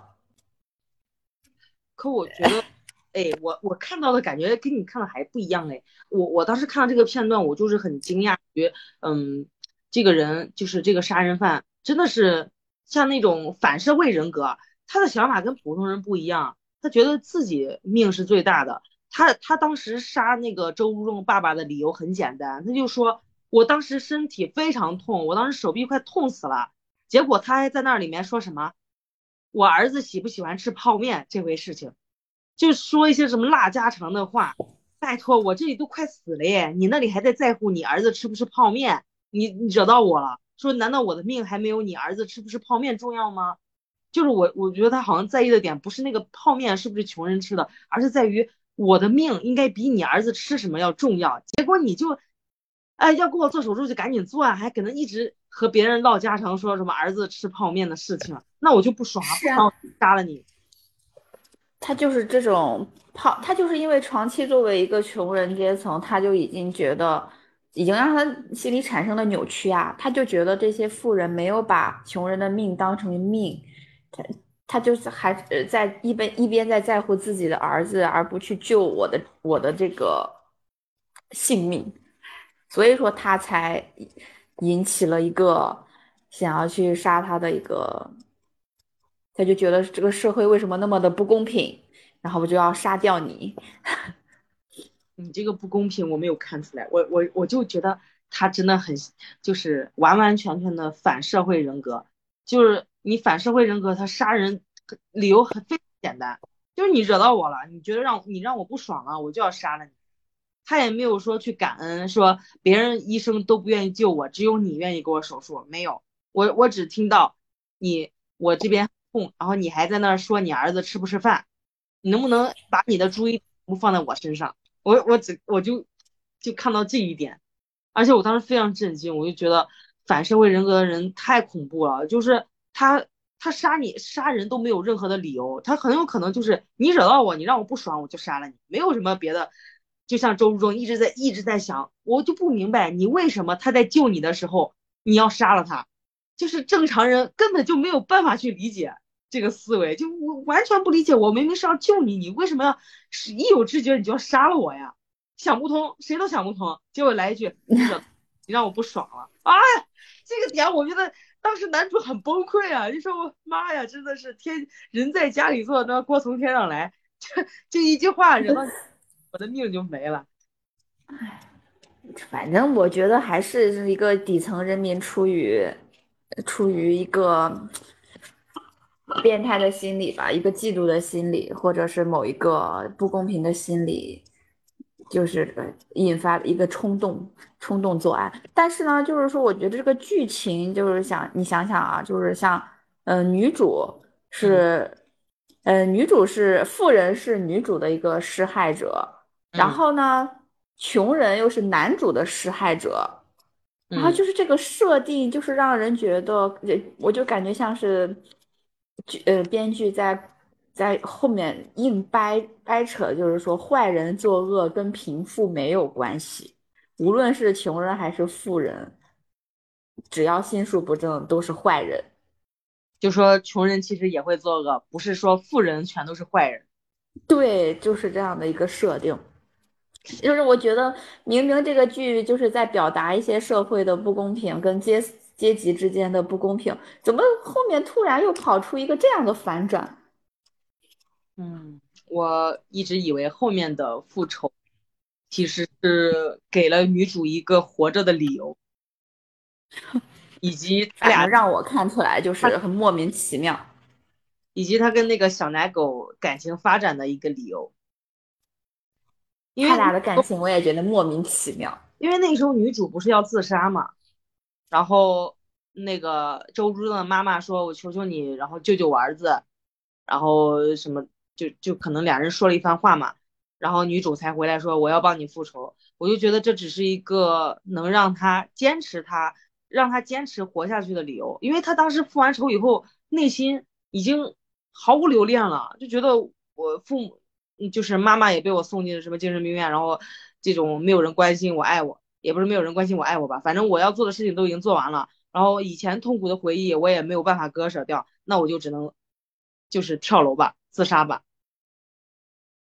Speaker 1: 可我觉得，哎，我我看到的感觉跟你看的还不一样哎。我我当时看到这个片段，我就是很惊讶于，嗯，这个人就是这个杀人犯，真的是像那种反社会人格，他的想法跟普通人不一样，他觉得自己命是最大的。他他当时杀那个周如正爸爸的理由很简单，他就说我当时身体非常痛，我当时手臂快痛死了。结果他还在那里面说什么，我儿子喜不喜欢吃泡面这回事情，就说一些什么拉家常的话。拜托，我这里都快死了耶，你那里还在在乎你儿子吃不吃泡面？你你惹到我了。说难道我的命还没有你儿子吃不吃泡面重要吗？就是我我觉得他好像在意的点不是那个泡面是不是穷人吃的，而是在于我的命应该比你儿子吃什么要重要。结果你就，哎，要给我做手术就赶紧做啊，还搁那一直和别人唠家常，说什么儿子吃泡面的事情，那我就不爽了，不爽杀了你。
Speaker 2: 他就是这种泡，他就是因为长期作为一个穷人阶层，他就已经觉得，已经让他心里产生了扭曲啊。他就觉得这些富人没有把穷人的命当成命，他他就是还在一边一边在在乎自己的儿子，而不去救我的我的这个性命，所以说他才引起了一个想要去杀他的一个。他就觉得这个社会为什么那么的不公平，然后我就要杀掉你。
Speaker 1: 你这个不公平我没有看出来，我我我就觉得他真的很就是完完全全的反社会人格，就是你反社会人格，他杀人理由很非常简单，就是你惹到我了，你觉得让你让我不爽了，我就要杀了你。他也没有说去感恩，说别人医生都不愿意救我，只有你愿意给我手术，没有，我我只听到你我这边。痛，然后你还在那儿说你儿子吃不吃饭，你能不能把你的注意不放在我身上？我我只我就就看到这一点，而且我当时非常震惊，我就觉得反社会人格的人太恐怖了，就是他他杀你杀人都没有任何的理由，他很有可能就是你惹到我，你让我不爽我就杀了你，没有什么别的。就像周忠一直在一直在想，我就不明白你为什么他在救你的时候你要杀了他，就是正常人根本就没有办法去理解。这个思维就我完全不理解，我明明是要救你，你为什么要是一有知觉你就要杀了我呀？想不通，谁都想不通。结果来一句，你让我不爽了啊！这个点我觉得当时男主很崩溃啊！就说我妈呀，真的是天人在家里坐，那锅从天上来，这这一句话惹到 我的命就没了。
Speaker 2: 唉，反正我觉得还是一个底层人民出于出于一个。变态的心理吧，一个嫉妒的心理，或者是某一个不公平的心理，就是引发一个冲动，冲动作案。但是呢，就是说，我觉得这个剧情就是想你想想啊，就是像，嗯，女主是，嗯，女主是富人，是女主的一个施害者，然后呢，穷人又是男主的施害者，然后就是这个设定，就是让人觉得，我就感觉像是。剧呃，编剧在在后面硬掰掰扯，就是说坏人作恶跟贫富没有关系，无论是穷人还是富人，只要心术不正都是坏人。
Speaker 1: 就说穷人其实也会作恶，不是说富人全都是坏人。
Speaker 2: 对，就是这样的一个设定。就是我觉得明明这个剧就是在表达一些社会的不公平跟阶。阶级之间的不公平，怎么后面突然又跑出一个这样的反转？
Speaker 1: 嗯，我一直以为后面的复仇其实是给了女主一个活着的理由，以及他俩
Speaker 2: 让我看出来就是很莫名其妙，
Speaker 1: 以及他跟那个小奶狗感情发展的一个理由。
Speaker 2: 因为他俩的感情我也觉得莫名其妙，
Speaker 1: 因为那时候女主不是要自杀嘛。然后那个周珠的妈妈说：“我求求你，然后救救我儿子。”然后什么就就可能俩人说了一番话嘛，然后女主才回来说：“我要帮你复仇。”我就觉得这只是一个能让他坚持他让他坚持活下去的理由，因为他当时复完仇以后，内心已经毫无留恋了，就觉得我父母就是妈妈也被我送进了什么精神病院，然后这种没有人关心我爱我。也不是没有人关心我爱我吧，反正我要做的事情都已经做完了，然后以前痛苦的回忆我也没有办法割舍掉，那我就只能就是跳楼吧，自杀吧。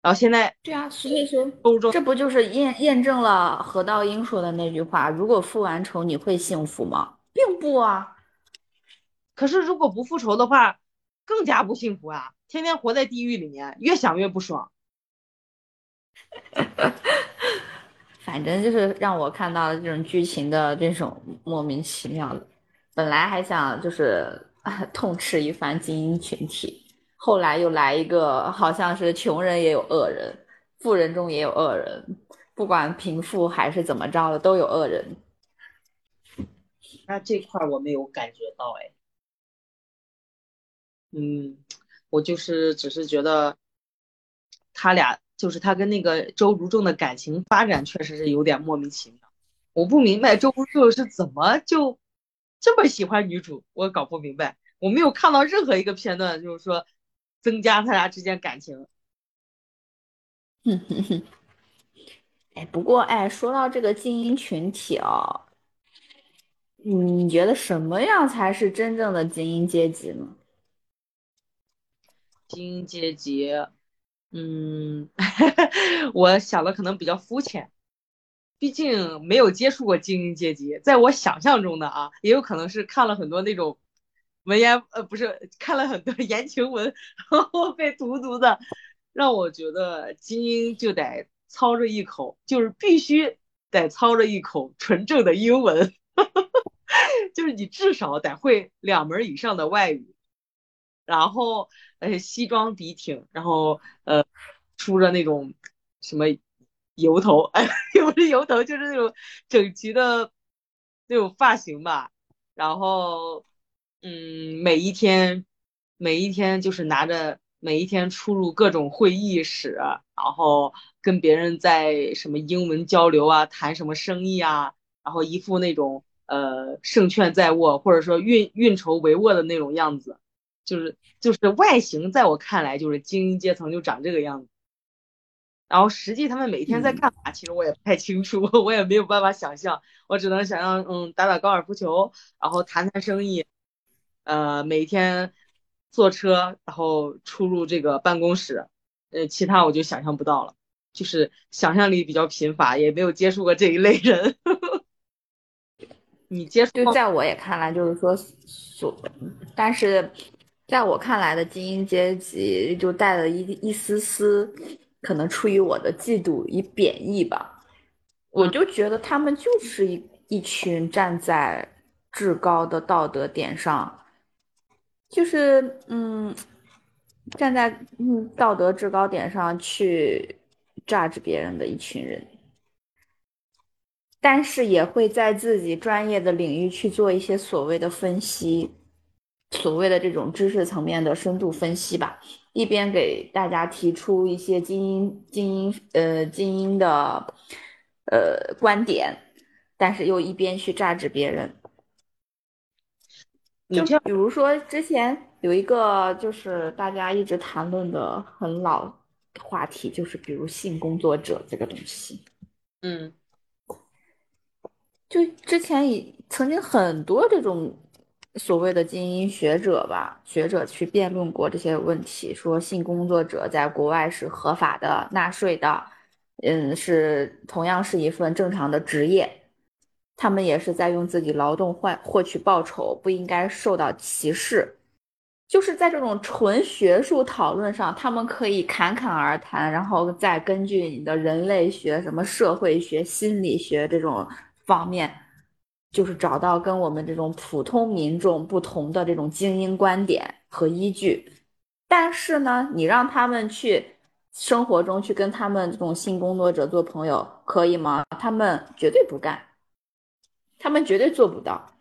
Speaker 1: 然后现在
Speaker 2: 对啊，所以说欧洲这不就是验验证了何道英说的那句话：如果复完仇你会幸福吗？并不啊。
Speaker 1: 可是如果不复仇的话，更加不幸福啊，天天活在地狱里面，越想越不爽。
Speaker 2: 反正就是让我看到了这种剧情的这种莫名其妙的，本来还想就是 痛斥一番精英群体，后来又来一个，好像是穷人也有恶人，富人中也有恶人，不管贫富还是怎么着的，都有恶人。
Speaker 1: 那这块我没有感觉到，哎，嗯，我就是只是觉得他俩就是他跟那个周如正的感情发展确实是有点莫名其妙，我不明白周如正是怎么就这么喜欢女主，我搞不明白，我没有看到任何一个片段就是说增加他俩之间感情。
Speaker 2: 哼哼哼，哎，不过哎，说到这个精英群体哦。你觉得什么样才是真正的精英阶级呢？
Speaker 1: 精英阶级，嗯，我想的可能比较肤浅，毕竟没有接触过精英阶级。在我想象中的啊，也有可能是看了很多那种文言，呃，不是看了很多 言情文，然后被荼毒的，让我觉得精英就得操着一口，就是必须得操着一口纯正的英文。就是你至少得会两门以上的外语，然后呃西装笔挺，然后呃梳着那种什么油头，哎 也不是油头，就是那种整齐的那种发型吧。然后嗯每一天每一天就是拿着每一天出入各种会议室，然后跟别人在什么英文交流啊，谈什么生意啊，然后一副那种。呃，胜券在握，或者说运运筹帷幄的那种样子，就是就是外形，在我看来就是精英阶层就长这个样子。然后实际他们每天在干嘛，其实我也不太清楚，我也没有办法想象，我只能想象，嗯，打打高尔夫球，然后谈谈生意，呃，每天坐车，然后出入这个办公室，呃，其他我就想象不到了，就是想象力比较贫乏，也没有接触过这一类人。你接触
Speaker 2: 就在我也看来，就是说所，但是在我看来的精英阶级，就带了一一丝丝可能出于我的嫉妒与贬义吧。我就觉得他们就是一一群站在至高的道德点上，就是嗯，站在嗯道德制高点上去榨取别人的一群人。但是也会在自己专业的领域去做一些所谓的分析，所谓的这种知识层面的深度分析吧。一边给大家提出一些精英、精英呃精英的呃观点，但是又一边去榨制别人。就比如说之前有一个就是大家一直谈论的很老话题，就是比如性工作者这个东西。
Speaker 1: 嗯。
Speaker 2: 就之前已曾经很多这种所谓的精英学者吧，学者去辩论过这些问题，说性工作者在国外是合法的、纳税的，嗯，是同样是一份正常的职业，他们也是在用自己劳动换获取报酬，不应该受到歧视。就是在这种纯学术讨论上，他们可以侃侃而谈，然后再根据你的人类学、什么社会学、心理学这种。方面，就是找到跟我们这种普通民众不同的这种精英观点和依据，但是呢，你让他们去生活中去跟他们这种性工作者做朋友，可以吗？他们绝对不干，他们绝对做不到。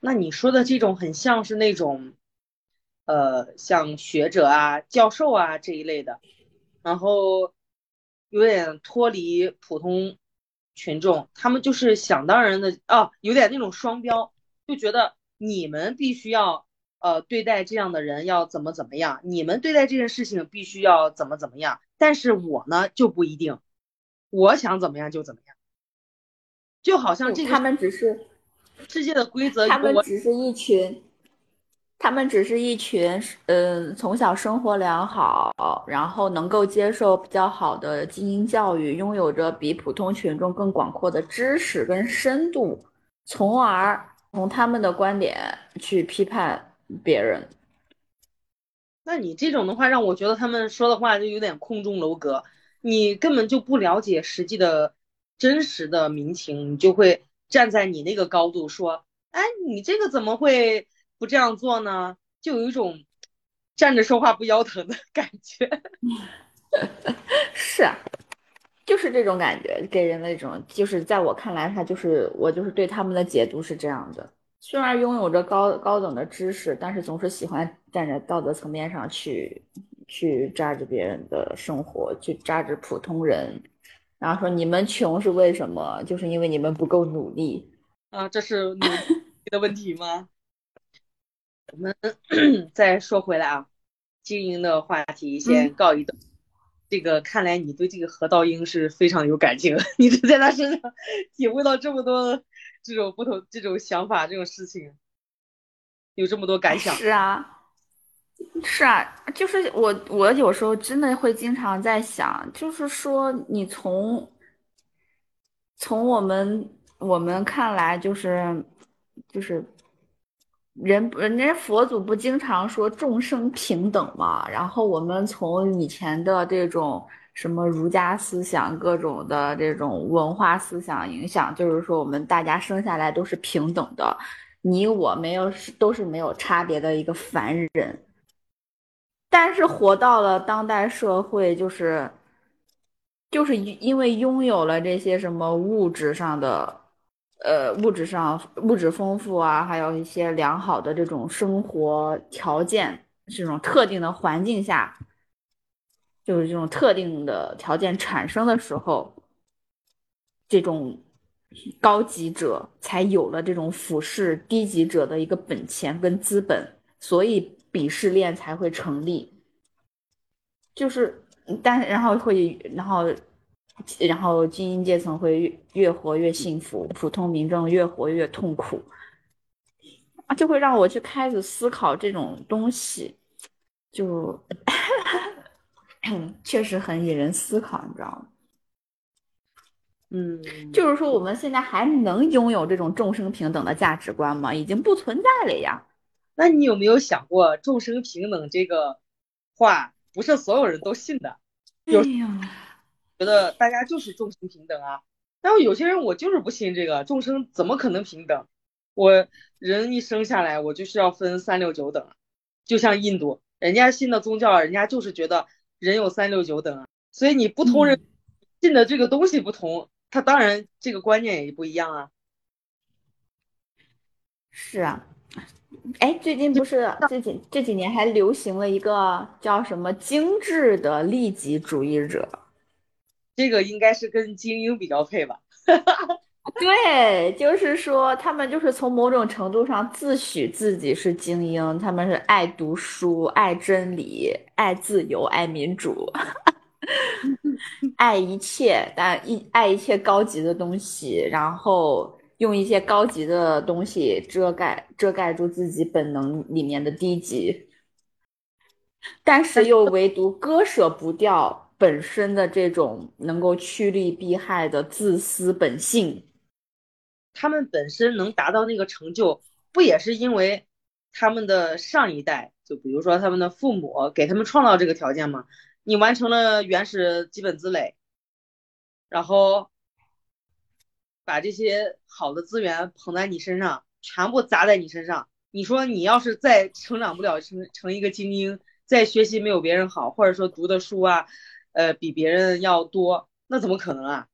Speaker 1: 那你说的这种很像是那种，呃，像学者啊、教授啊这一类的，然后有点脱离普通。群众他们就是想当然的哦，有点那种双标，就觉得你们必须要呃对待这样的人要怎么怎么样，你们对待这件事情必须要怎么怎么样，但是我呢就不一定，我想怎么样就怎么样，就好像这个
Speaker 2: 他们只是
Speaker 1: 世界的规则，
Speaker 2: 他们只是一群。他们只是一群，嗯，从小生活良好，然后能够接受比较好的精英教育，拥有着比普通群众更广阔的知识跟深度，从而从他们的观点去批判别人。
Speaker 1: 那你这种的话，让我觉得他们说的话就有点空中楼阁，你根本就不了解实际的真实的民情，你就会站在你那个高度说，哎，你这个怎么会？不这样做呢，就有一种站着说话不腰疼的感觉。
Speaker 2: 是啊，就是这种感觉，给人的一种，就是在我看来，他就是我就是对他们的解读是这样的。虽然拥有着高高等的知识，但是总是喜欢站在道德层面上去去榨着别人的生活，去榨着普通人，然后说你们穷是为什么？就是因为你们不够努力
Speaker 1: 啊，这是努力的问题吗？我们 再说回来啊，经营的话题先告一段。这个看来你对这个何道英是非常有感情，你就在他身上 体会到这么多这种不同、这种想法、这种事情，有这么多感想。
Speaker 2: 是啊，是啊，就是我，我有时候真的会经常在想，就是说你从从我们我们看来，就是就是。人人家佛祖不经常说众生平等嘛？然后我们从以前的这种什么儒家思想、各种的这种文化思想影响，就是说我们大家生下来都是平等的，你我没有都是没有差别的一个凡人。但是活到了当代社会，就是就是因为拥有了这些什么物质上的。呃，物质上物质丰富啊，还有一些良好的这种生活条件，这种特定的环境下，就是这种特定的条件产生的时候，这种高级者才有了这种俯视低级者的一个本钱跟资本，所以鄙视链才会成立。就是，但然后会然后。然后精英阶层会越越活越幸福，普通民众越活越痛苦，啊，就会让我去开始思考这种东西，就 确实很引人思考，你知道吗？
Speaker 1: 嗯，
Speaker 2: 就是说我们现在还能拥有这种众生平等的价值观吗？已经不存在了呀。
Speaker 1: 那你有没有想过，众生平等这个话不是所有人都信的？有。觉得大家就是众生平等啊，然后有些人我就是不信这个众生怎么可能平等？我人一生下来我就是要分三六九等，就像印度人家信的宗教，人家就是觉得人有三六九等啊，所以你不同人信的这个东西不同，他当然这个观念也不一样啊。
Speaker 2: 是啊，哎，最近不是这几这几年还流行了一个叫什么精致的利己主义者。
Speaker 1: 这个应该是跟精英比较配吧？
Speaker 2: 对，就是说他们就是从某种程度上自诩自己是精英，他们是爱读书、爱真理、爱自由、爱民主，爱一切，但一爱一切高级的东西，然后用一些高级的东西遮盖遮盖住自己本能里面的低级，但是又 唯独割舍不掉。本身的这种能够趋利避害的自私本性，
Speaker 1: 他们本身能达到那个成就，不也是因为他们的上一代，就比如说他们的父母给他们创造这个条件吗？你完成了原始基本积累，然后把这些好的资源捧在你身上，全部砸在你身上。你说你要是再成长不了，成成一个精英，再学习没有别人好，或者说读的书啊。呃，比别人要多，那怎么可能啊？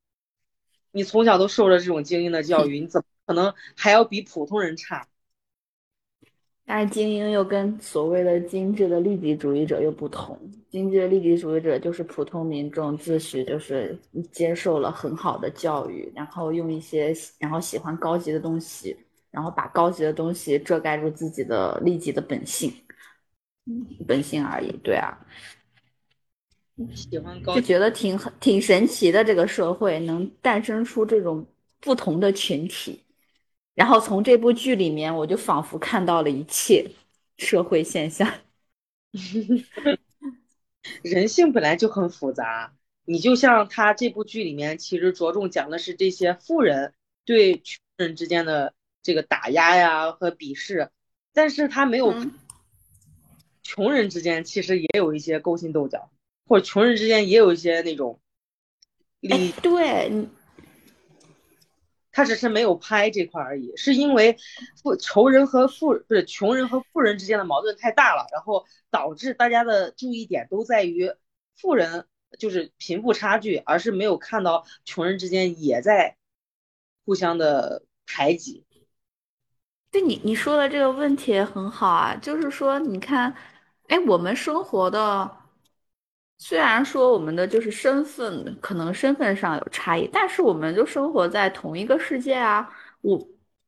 Speaker 1: 你从小都受着这种精英的教育，你怎么可能还要比普通人差？
Speaker 2: 但是精英又跟所谓的精致的利己主义者又不同，精致的利己主义者就是普通民众自诩就是接受了很好的教育，然后用一些然后喜欢高级的东西，然后把高级的东西遮盖住自己的利己的本性，本性而已。对啊。
Speaker 1: 喜欢高
Speaker 2: 就觉得挺挺神奇的，这个社会能诞生出这种不同的群体，然后从这部剧里面，我就仿佛看到了一切社会现象。
Speaker 1: 人性本来就很复杂，你就像他这部剧里面，其实着重讲的是这些富人对穷人之间的这个打压呀和鄙视，但是他没有穷人之间其实也有一些勾心斗角。或者穷人之间也有一些那种，
Speaker 2: 哎，对，
Speaker 1: 他只是没有拍这块而已，是因为富仇人和富不是穷人和富人之间的矛盾太大了，然后导致大家的注意点都在于富人就是贫富差距，而是没有看到穷人之间也在互相的排挤。
Speaker 2: 对你你说的这个问题很好啊，就是说你看，哎，我们生活的。虽然说我们的就是身份可能身份上有差异，但是我们就生活在同一个世界啊。我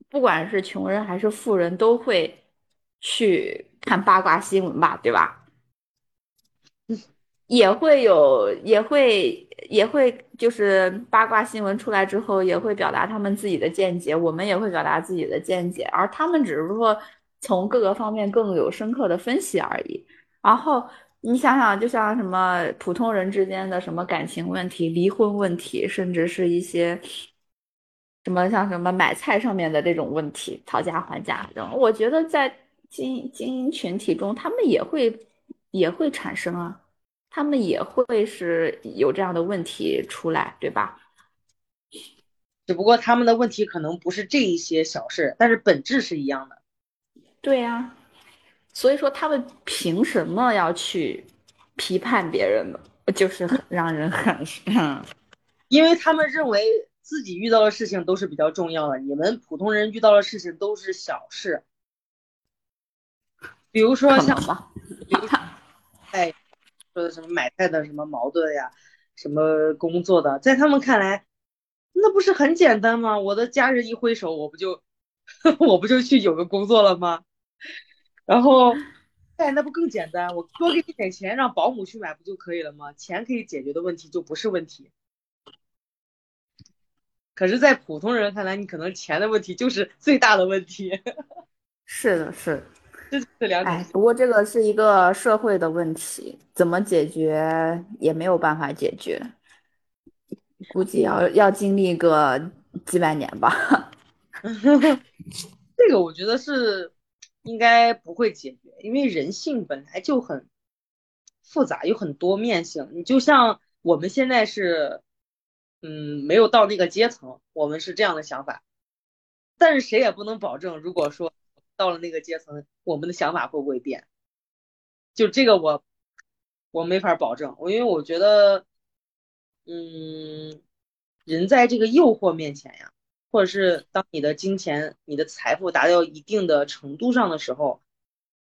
Speaker 2: 不管是穷人还是富人，都会去看八卦新闻吧，对吧？也会有，也会也会就是八卦新闻出来之后，也会表达他们自己的见解，我们也会表达自己的见解，而他们只是说从各个方面更有深刻的分析而已，然后。你想想，就像什么普通人之间的什么感情问题、离婚问题，甚至是一些什么像什么买菜上面的这种问题，讨价还价这种，我觉得在精精英群体中，他们也会也会产生啊，他们也会是有这样的问题出来，对吧？
Speaker 1: 只不过他们的问题可能不是这一些小事，但是本质是一样的。
Speaker 2: 对呀。所以说，他们凭什么要去批判别人呢？就是让人很，
Speaker 1: 因为他们认为自己遇到的事情都是比较重要的，你们普通人遇到的事情都是小事。比如说像，比如 哎，说的什么买菜的什么矛盾呀，什么工作的，在他们看来，那不是很简单吗？我的家人一挥手，我不就，我不就去有个工作了吗？然后，哎，那不更简单？我多给你点钱，让保姆去买不就可以了吗？钱可以解决的问题就不是问题。可是，在普通人看来，你可能钱的问题就是最大的问题。
Speaker 2: 是的，是，
Speaker 1: 这是两
Speaker 2: 哎，不过这个是一个社会的问题，怎么解决也没有办法解决，估计要要经历个几百年吧。
Speaker 1: 这个我觉得是。应该不会解决，因为人性本来就很复杂，有很多面性。你就像我们现在是，嗯，没有到那个阶层，我们是这样的想法。但是谁也不能保证，如果说到了那个阶层，我们的想法会不会变？就这个我我没法保证，我因为我觉得，嗯，人在这个诱惑面前呀。或者是当你的金钱、你的财富达到一定的程度上的时候，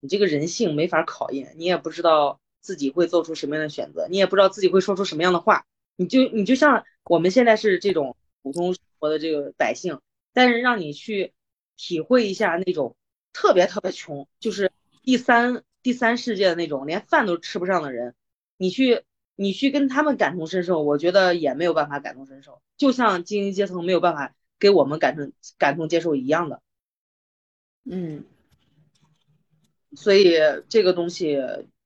Speaker 1: 你这个人性没法考验，你也不知道自己会做出什么样的选择，你也不知道自己会说出什么样的话。你就你就像我们现在是这种普通生活的这个百姓，但是让你去体会一下那种特别特别穷，就是第三第三世界的那种连饭都吃不上的人，你去你去跟他们感同身受，我觉得也没有办法感同身受，就像精英阶层没有办法。给我们感同感同接受一样的，
Speaker 2: 嗯，
Speaker 1: 所以这个东西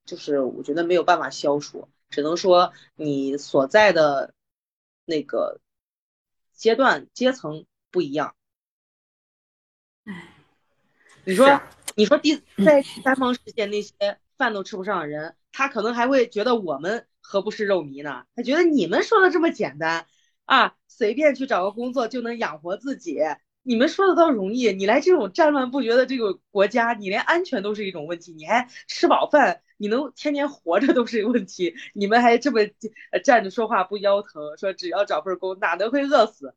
Speaker 1: 就是我觉得没有办法消除，只能说你所在的那个阶段阶层不一样。
Speaker 2: 哎，
Speaker 1: 你说你说第在第三方世界那些饭都吃不上的人，他可能还会觉得我们何不是肉糜呢？他觉得你们说的这么简单。啊，随便去找个工作就能养活自己，你们说的倒容易。你来这种战乱不绝的这个国家，你连安全都是一种问题，你还吃饱饭，你能天天活着都是一个问题。你们还这么站着说话不腰疼，说只要找份工，哪能会饿死，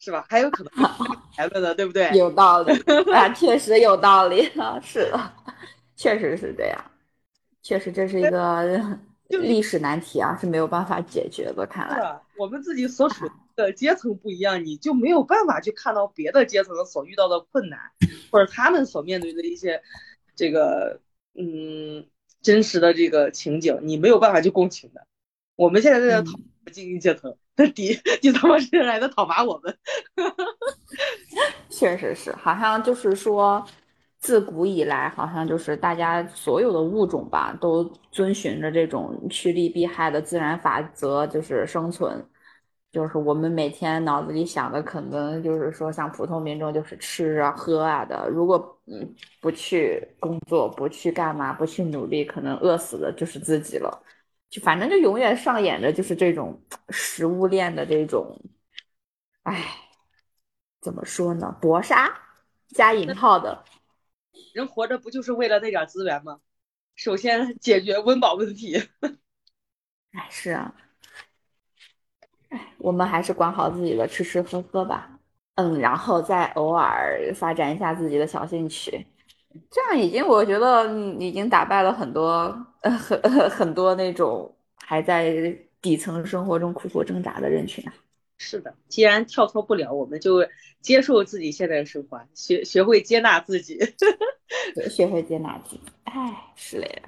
Speaker 1: 是吧？还有可能 孩子呢，对不对？
Speaker 2: 有道理啊，确实有道理啊，是的，确实是这样，确实这是一个。历史难题啊是没有办法解决的，看来
Speaker 1: 我们自己所处的阶层不一样，你就没有办法去看到别的阶层所遇到的困难，或者他们所面对的一些这个嗯真实的这个情景，你没有办法去共情的。我们现在在讨精英阶层，那底第三方世界来的讨伐我们，
Speaker 2: 确实是，好像就是说。自古以来，好像就是大家所有的物种吧，都遵循着这种趋利避害的自然法则，就是生存。就是我们每天脑子里想的，可能就是说，像普通民众就是吃啊、喝啊的。如果嗯不去工作，不去干嘛，不去努力，可能饿死的就是自己了。就反正就永远上演着就是这种食物链的这种，哎。怎么说呢？搏杀加引号的。
Speaker 1: 人活着不就是为了那点资源吗？首先解决温饱问题。
Speaker 2: 哎，是啊。哎，我们还是管好自己的吃吃喝喝吧。嗯，然后再偶尔发展一下自己的小兴趣，这样已经我觉得已经打败了很多呃很很多那种还在底层生活中苦苦挣扎的人群啊。
Speaker 1: 是的，既然跳脱不了，我们就接受自己现在的生活，学学会接纳自己，
Speaker 2: 学会接纳自己。哎，是嘞。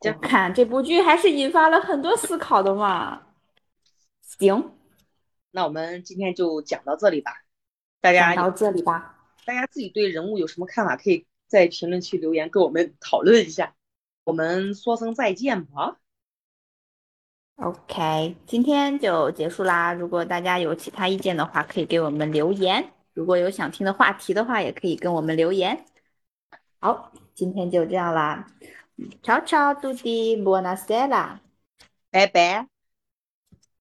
Speaker 2: 就看这部剧还是引发了很多思考的嘛。行。
Speaker 1: 那我们今天就讲到这里吧，大家
Speaker 2: 到这里吧。
Speaker 1: 大家自己对人物有什么看法，可以在评论区留言跟我们讨论一下。我们说声再见吧。
Speaker 2: OK，今天就结束啦。如果大家有其他意见的话，可以给我们留言。如果有想听的话题的话，也可以跟我们留言。好，今天就这样啦。Ciao ciao tutti, buona sera，
Speaker 1: 拜拜。